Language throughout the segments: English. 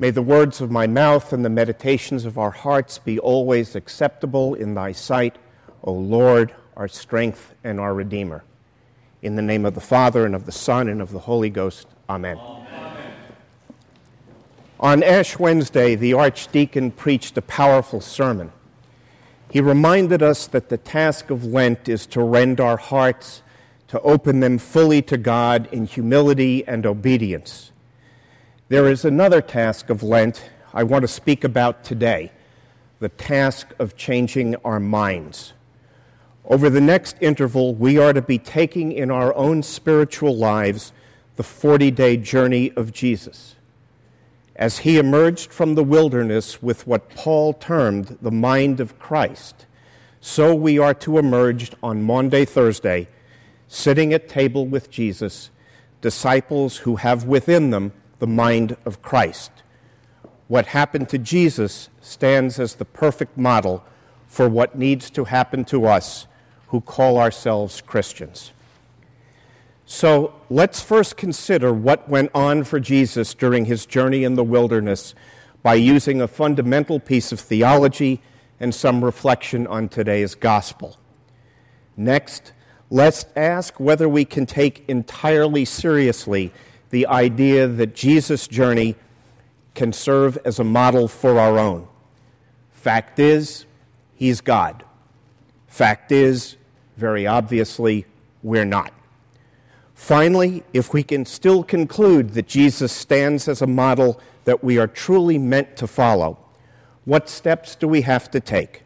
May the words of my mouth and the meditations of our hearts be always acceptable in thy sight, O Lord, our strength and our Redeemer. In the name of the Father, and of the Son, and of the Holy Ghost. Amen. Amen. On Ash Wednesday, the Archdeacon preached a powerful sermon. He reminded us that the task of Lent is to rend our hearts, to open them fully to God in humility and obedience there is another task of Lent I want to speak about today the task of changing our minds. Over the next interval, we are to be taking in our own spiritual lives the 40 day journey of Jesus. As he emerged from the wilderness with what Paul termed the mind of Christ, so we are to emerge on Maundy, Thursday, sitting at table with Jesus, disciples who have within them the mind of Christ. What happened to Jesus stands as the perfect model for what needs to happen to us who call ourselves Christians. So let's first consider what went on for Jesus during his journey in the wilderness by using a fundamental piece of theology and some reflection on today's gospel. Next, let's ask whether we can take entirely seriously the idea that Jesus' journey can serve as a model for our own. Fact is, he's God. Fact is, very obviously, we're not. Finally, if we can still conclude that Jesus stands as a model that we are truly meant to follow, what steps do we have to take?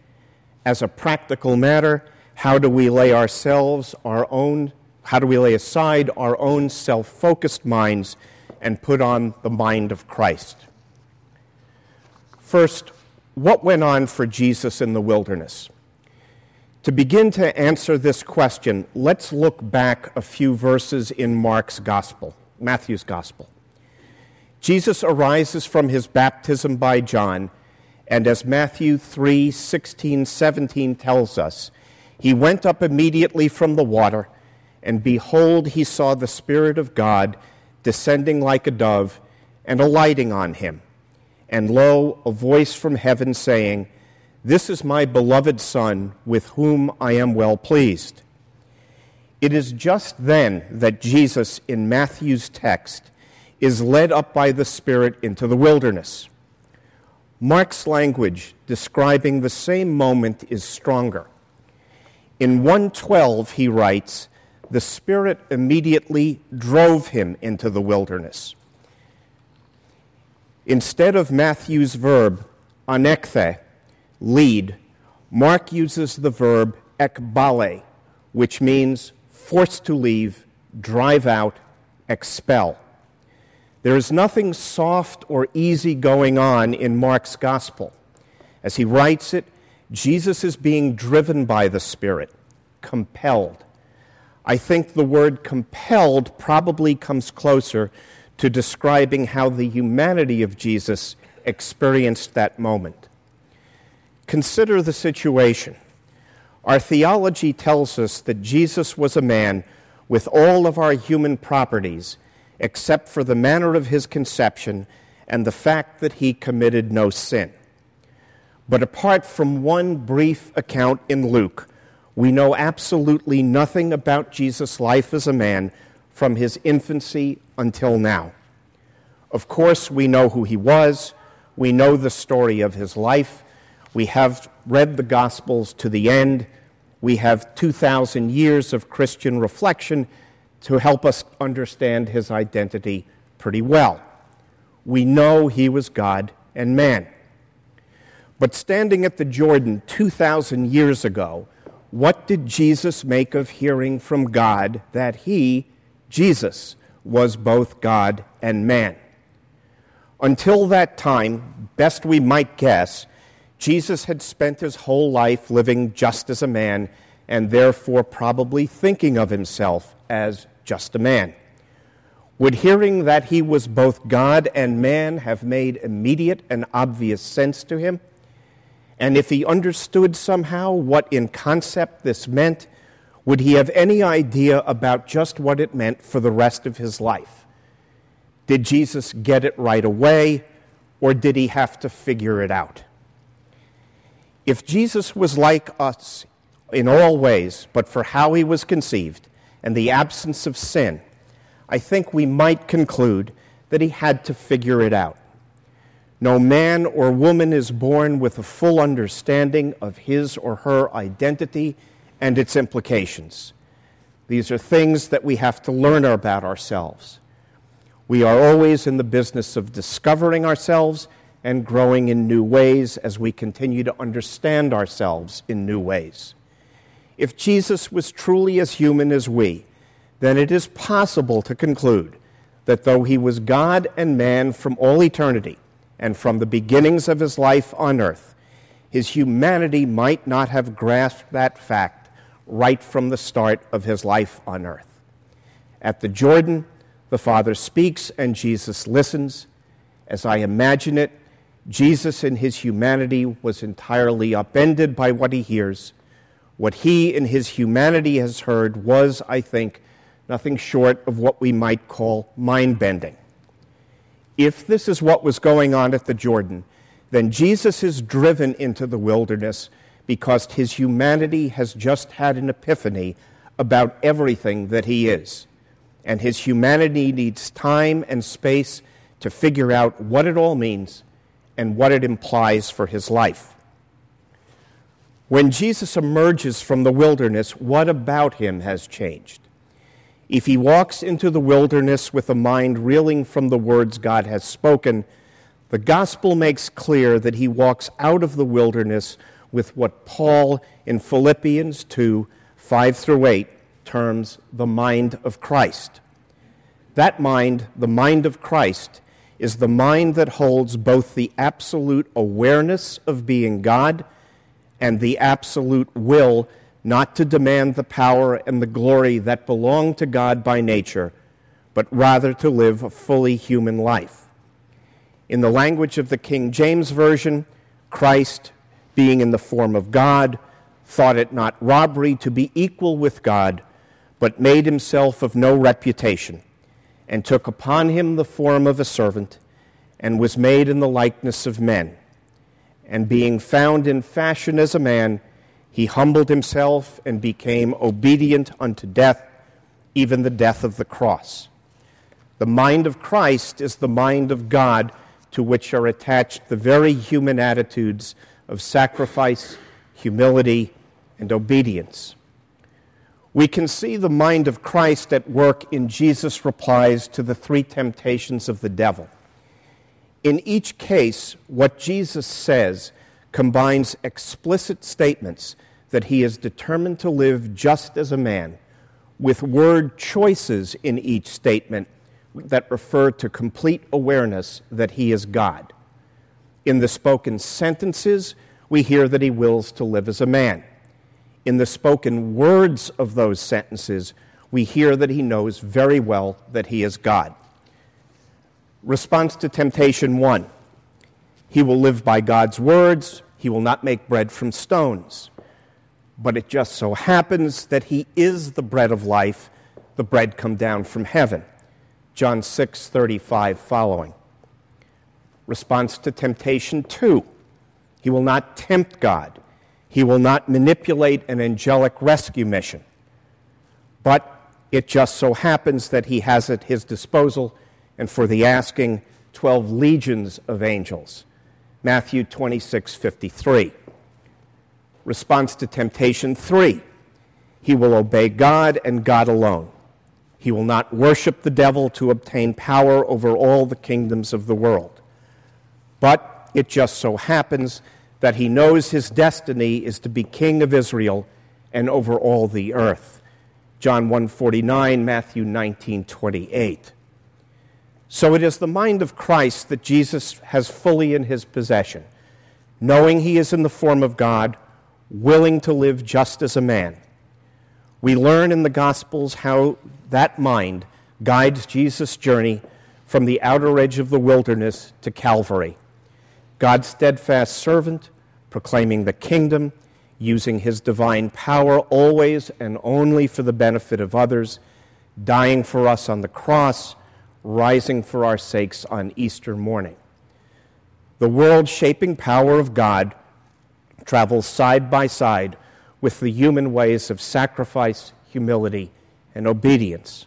As a practical matter, how do we lay ourselves, our own how do we lay aside our own self focused minds and put on the mind of Christ? First, what went on for Jesus in the wilderness? To begin to answer this question, let's look back a few verses in Mark's Gospel, Matthew's Gospel. Jesus arises from his baptism by John, and as Matthew 3 16, 17 tells us, he went up immediately from the water and behold, he saw the Spirit of God descending like a dove and alighting on him. And lo, a voice from heaven saying, This is my beloved Son, with whom I am well pleased. It is just then that Jesus, in Matthew's text, is led up by the Spirit into the wilderness. Mark's language describing the same moment is stronger. In 112, he writes, the Spirit immediately drove him into the wilderness. Instead of Matthew's verb, anekthe, lead, Mark uses the verb ekbale, which means force to leave, drive out, expel. There is nothing soft or easy going on in Mark's gospel. As he writes it, Jesus is being driven by the Spirit, compelled. I think the word compelled probably comes closer to describing how the humanity of Jesus experienced that moment. Consider the situation. Our theology tells us that Jesus was a man with all of our human properties, except for the manner of his conception and the fact that he committed no sin. But apart from one brief account in Luke, we know absolutely nothing about Jesus' life as a man from his infancy until now. Of course, we know who he was, we know the story of his life, we have read the Gospels to the end, we have 2,000 years of Christian reflection to help us understand his identity pretty well. We know he was God and man. But standing at the Jordan 2,000 years ago, what did Jesus make of hearing from God that he, Jesus, was both God and man? Until that time, best we might guess, Jesus had spent his whole life living just as a man and therefore probably thinking of himself as just a man. Would hearing that he was both God and man have made immediate and obvious sense to him? And if he understood somehow what in concept this meant, would he have any idea about just what it meant for the rest of his life? Did Jesus get it right away, or did he have to figure it out? If Jesus was like us in all ways, but for how he was conceived and the absence of sin, I think we might conclude that he had to figure it out. No man or woman is born with a full understanding of his or her identity and its implications. These are things that we have to learn about ourselves. We are always in the business of discovering ourselves and growing in new ways as we continue to understand ourselves in new ways. If Jesus was truly as human as we, then it is possible to conclude that though he was God and man from all eternity and from the beginnings of his life on earth, his humanity might not have grasped that fact right from the start of his life on earth. At the Jordan, the Father speaks and Jesus listens. As I imagine it, Jesus in his humanity was entirely upended by what he hears. What he in his humanity has heard was, I think, nothing short of what we might call mind bending. If this is what was going on at the Jordan, then Jesus is driven into the wilderness because his humanity has just had an epiphany about everything that he is. And his humanity needs time and space to figure out what it all means and what it implies for his life. When Jesus emerges from the wilderness, what about him has changed? If he walks into the wilderness with a mind reeling from the words God has spoken, the gospel makes clear that he walks out of the wilderness with what Paul in Philippians 2 5 through 8 terms the mind of Christ. That mind, the mind of Christ, is the mind that holds both the absolute awareness of being God and the absolute will not to demand the power and the glory that belong to God by nature, but rather to live a fully human life. In the language of the King James Version, Christ, being in the form of God, thought it not robbery to be equal with God, but made himself of no reputation and took upon him the form of a servant, and was made in the likeness of men. And being found in fashion as a man, he humbled himself and became obedient unto death, even the death of the cross. The mind of Christ is the mind of God to which are attached the very human attitudes of sacrifice, humility, and obedience we can see the mind of Christ at work in Jesus' replies to the three temptations of the devil. In each case, what Jesus says combines explicit statements that he is determined to live just as a man, with word choices in each statement that refer to complete awareness that he is God. In the spoken sentences, we hear that he wills to live as a man in the spoken words of those sentences, we hear that he knows very well that he is God. Response to temptation one He will live by God's words, he will not make bread from stones. But it just so happens that he is the bread of life, the bread come down from heaven. John 6 35 following. Response to temptation two He will not tempt God. He will not manipulate an angelic rescue mission. But it just so happens that he has at his disposal, and for the asking, 12 legions of angels. Matthew 26 53. Response to temptation three he will obey God and God alone. He will not worship the devil to obtain power over all the kingdoms of the world. But it just so happens that he knows his destiny is to be king of Israel and over all the earth. John 149, Matthew 19:28. So it is the mind of Christ that Jesus has fully in his possession, knowing he is in the form of God, willing to live just as a man. We learn in the Gospels how that mind guides Jesus' journey from the outer edge of the wilderness to Calvary. God's steadfast servant, proclaiming the kingdom, using his divine power always and only for the benefit of others, dying for us on the cross, rising for our sakes on Easter morning. The world shaping power of God travels side by side with the human ways of sacrifice, humility, and obedience.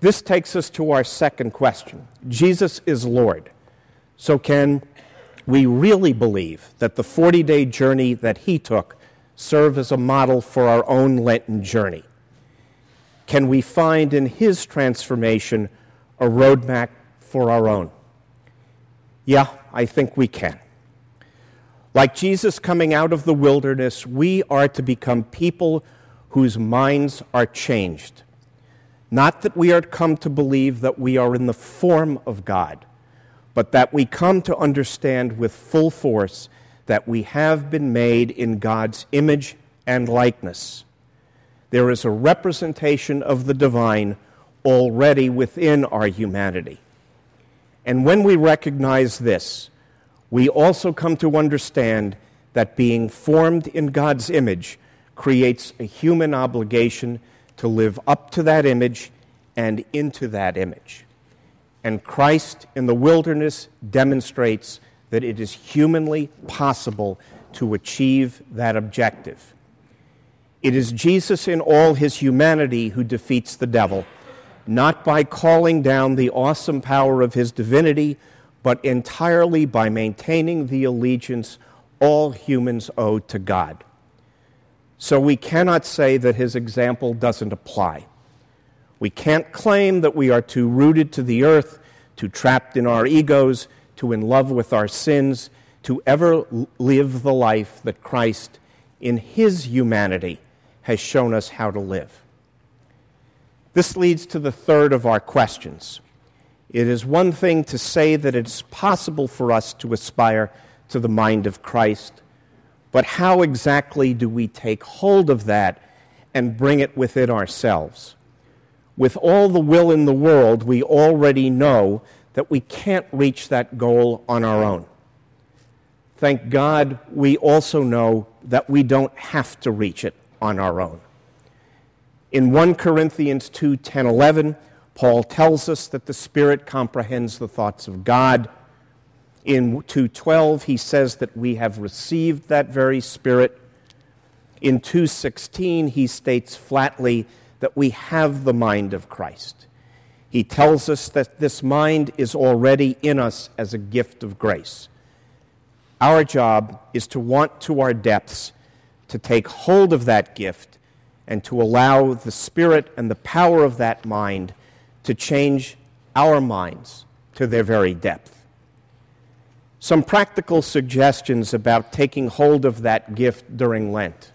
This takes us to our second question Jesus is Lord. So, can we really believe that the 40 day journey that he took serve as a model for our own Lenten journey? Can we find in his transformation a roadmap for our own? Yeah, I think we can. Like Jesus coming out of the wilderness, we are to become people whose minds are changed not that we are come to believe that we are in the form of God, but that we come to understand with full force that we have been made in God's image and likeness. There is a representation of the divine already within our humanity. And when we recognize this, we also come to understand that being formed in God's image creates a human obligation to live up to that image and into that image. And Christ in the wilderness demonstrates that it is humanly possible to achieve that objective. It is Jesus in all his humanity who defeats the devil, not by calling down the awesome power of his divinity, but entirely by maintaining the allegiance all humans owe to God. So we cannot say that his example doesn't apply. We can't claim that we are too rooted to the earth, too trapped in our egos, too in love with our sins, to ever live the life that Christ, in his humanity, has shown us how to live. This leads to the third of our questions. It is one thing to say that it's possible for us to aspire to the mind of Christ but how exactly do we take hold of that and bring it within ourselves? With all the will in the world, we already know that we can't reach that goal on our own. Thank God, we also know that we don't have to reach it on our own. In 1 Corinthians 2 10 11, Paul tells us that the Spirit comprehends the thoughts of God in 2:12 he says that we have received that very spirit. In 2:16 he states flatly that we have the mind of Christ. He tells us that this mind is already in us as a gift of grace. Our job is to want to our depths to take hold of that gift and to allow the spirit and the power of that mind to change our minds to their very depth. Some practical suggestions about taking hold of that gift during Lent.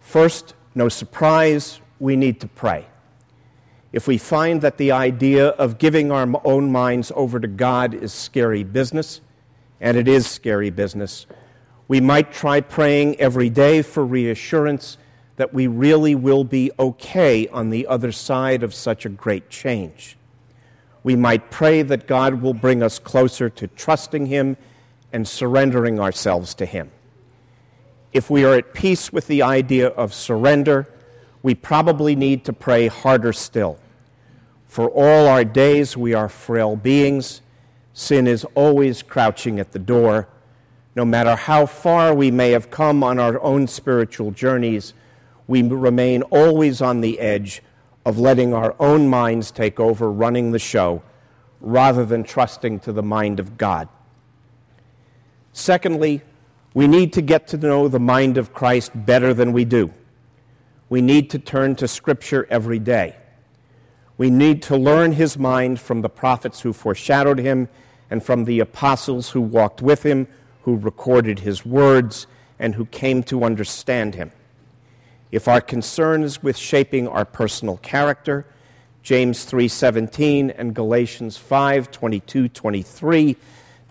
First, no surprise, we need to pray. If we find that the idea of giving our own minds over to God is scary business, and it is scary business, we might try praying every day for reassurance that we really will be okay on the other side of such a great change we might pray that God will bring us closer to trusting Him and surrendering ourselves to Him. If we are at peace with the idea of surrender, we probably need to pray harder still. For all our days, we are frail beings. Sin is always crouching at the door. No matter how far we may have come on our own spiritual journeys, we remain always on the edge of letting our own minds take over running the show rather than trusting to the mind of God. Secondly, we need to get to know the mind of Christ better than we do. We need to turn to Scripture every day. We need to learn his mind from the prophets who foreshadowed him and from the apostles who walked with him, who recorded his words, and who came to understand him. If our concern is with shaping our personal character, James 3:17 and Galatians 5:22-23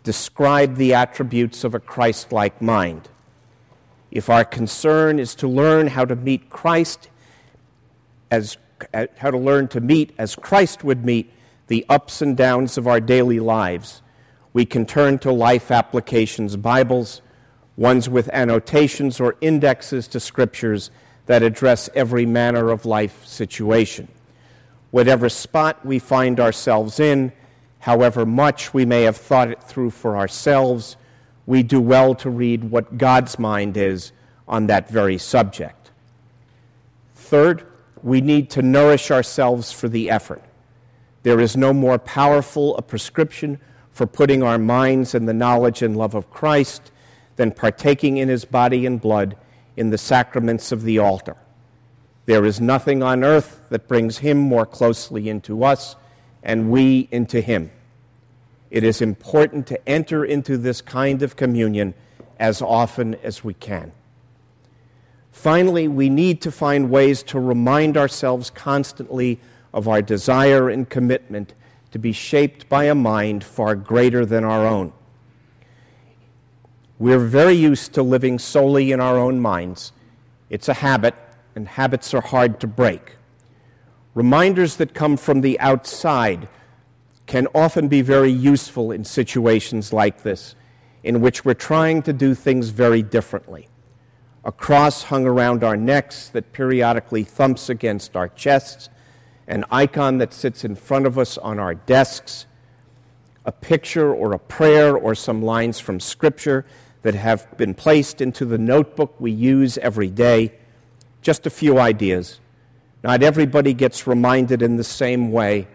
describe the attributes of a Christ-like mind. If our concern is to learn how to meet Christ as how to learn to meet as Christ would meet the ups and downs of our daily lives, we can turn to Life Applications Bibles, ones with annotations or indexes to scriptures that address every manner of life situation. Whatever spot we find ourselves in, however much we may have thought it through for ourselves, we do well to read what God's mind is on that very subject. Third, we need to nourish ourselves for the effort. There is no more powerful a prescription for putting our minds in the knowledge and love of Christ than partaking in his body and blood in the sacraments of the altar. There is nothing on earth that brings him more closely into us and we into him. It is important to enter into this kind of communion as often as we can. Finally, we need to find ways to remind ourselves constantly of our desire and commitment to be shaped by a mind far greater than our own. We're very used to living solely in our own minds. It's a habit, and habits are hard to break. Reminders that come from the outside can often be very useful in situations like this, in which we're trying to do things very differently. A cross hung around our necks that periodically thumps against our chests, an icon that sits in front of us on our desks, a picture or a prayer or some lines from Scripture that have been placed into the notebook we use every day. Just a few ideas. Not everybody gets reminded in the same way.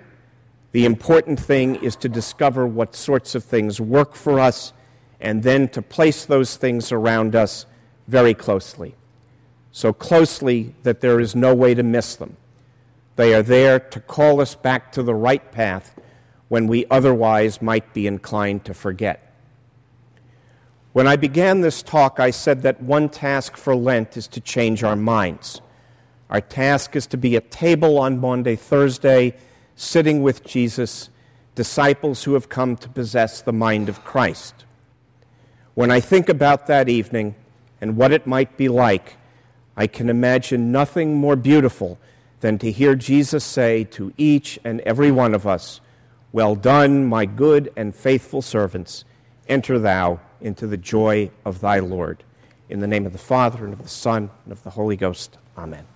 The important thing is to discover what sorts of things work for us and then to place those things around us very closely. So closely that there is no way to miss them. They are there to call us back to the right path when we otherwise might be inclined to forget. When I began this talk, I said that one task for Lent is to change our minds. Our task is to be at table on Maundy, Thursday, sitting with Jesus, disciples who have come to possess the mind of Christ. When I think about that evening and what it might be like, I can imagine nothing more beautiful than to hear Jesus say to each and every one of us, Well done, my good and faithful servants. Enter thou into the joy of thy Lord. In the name of the Father, and of the Son, and of the Holy Ghost. Amen.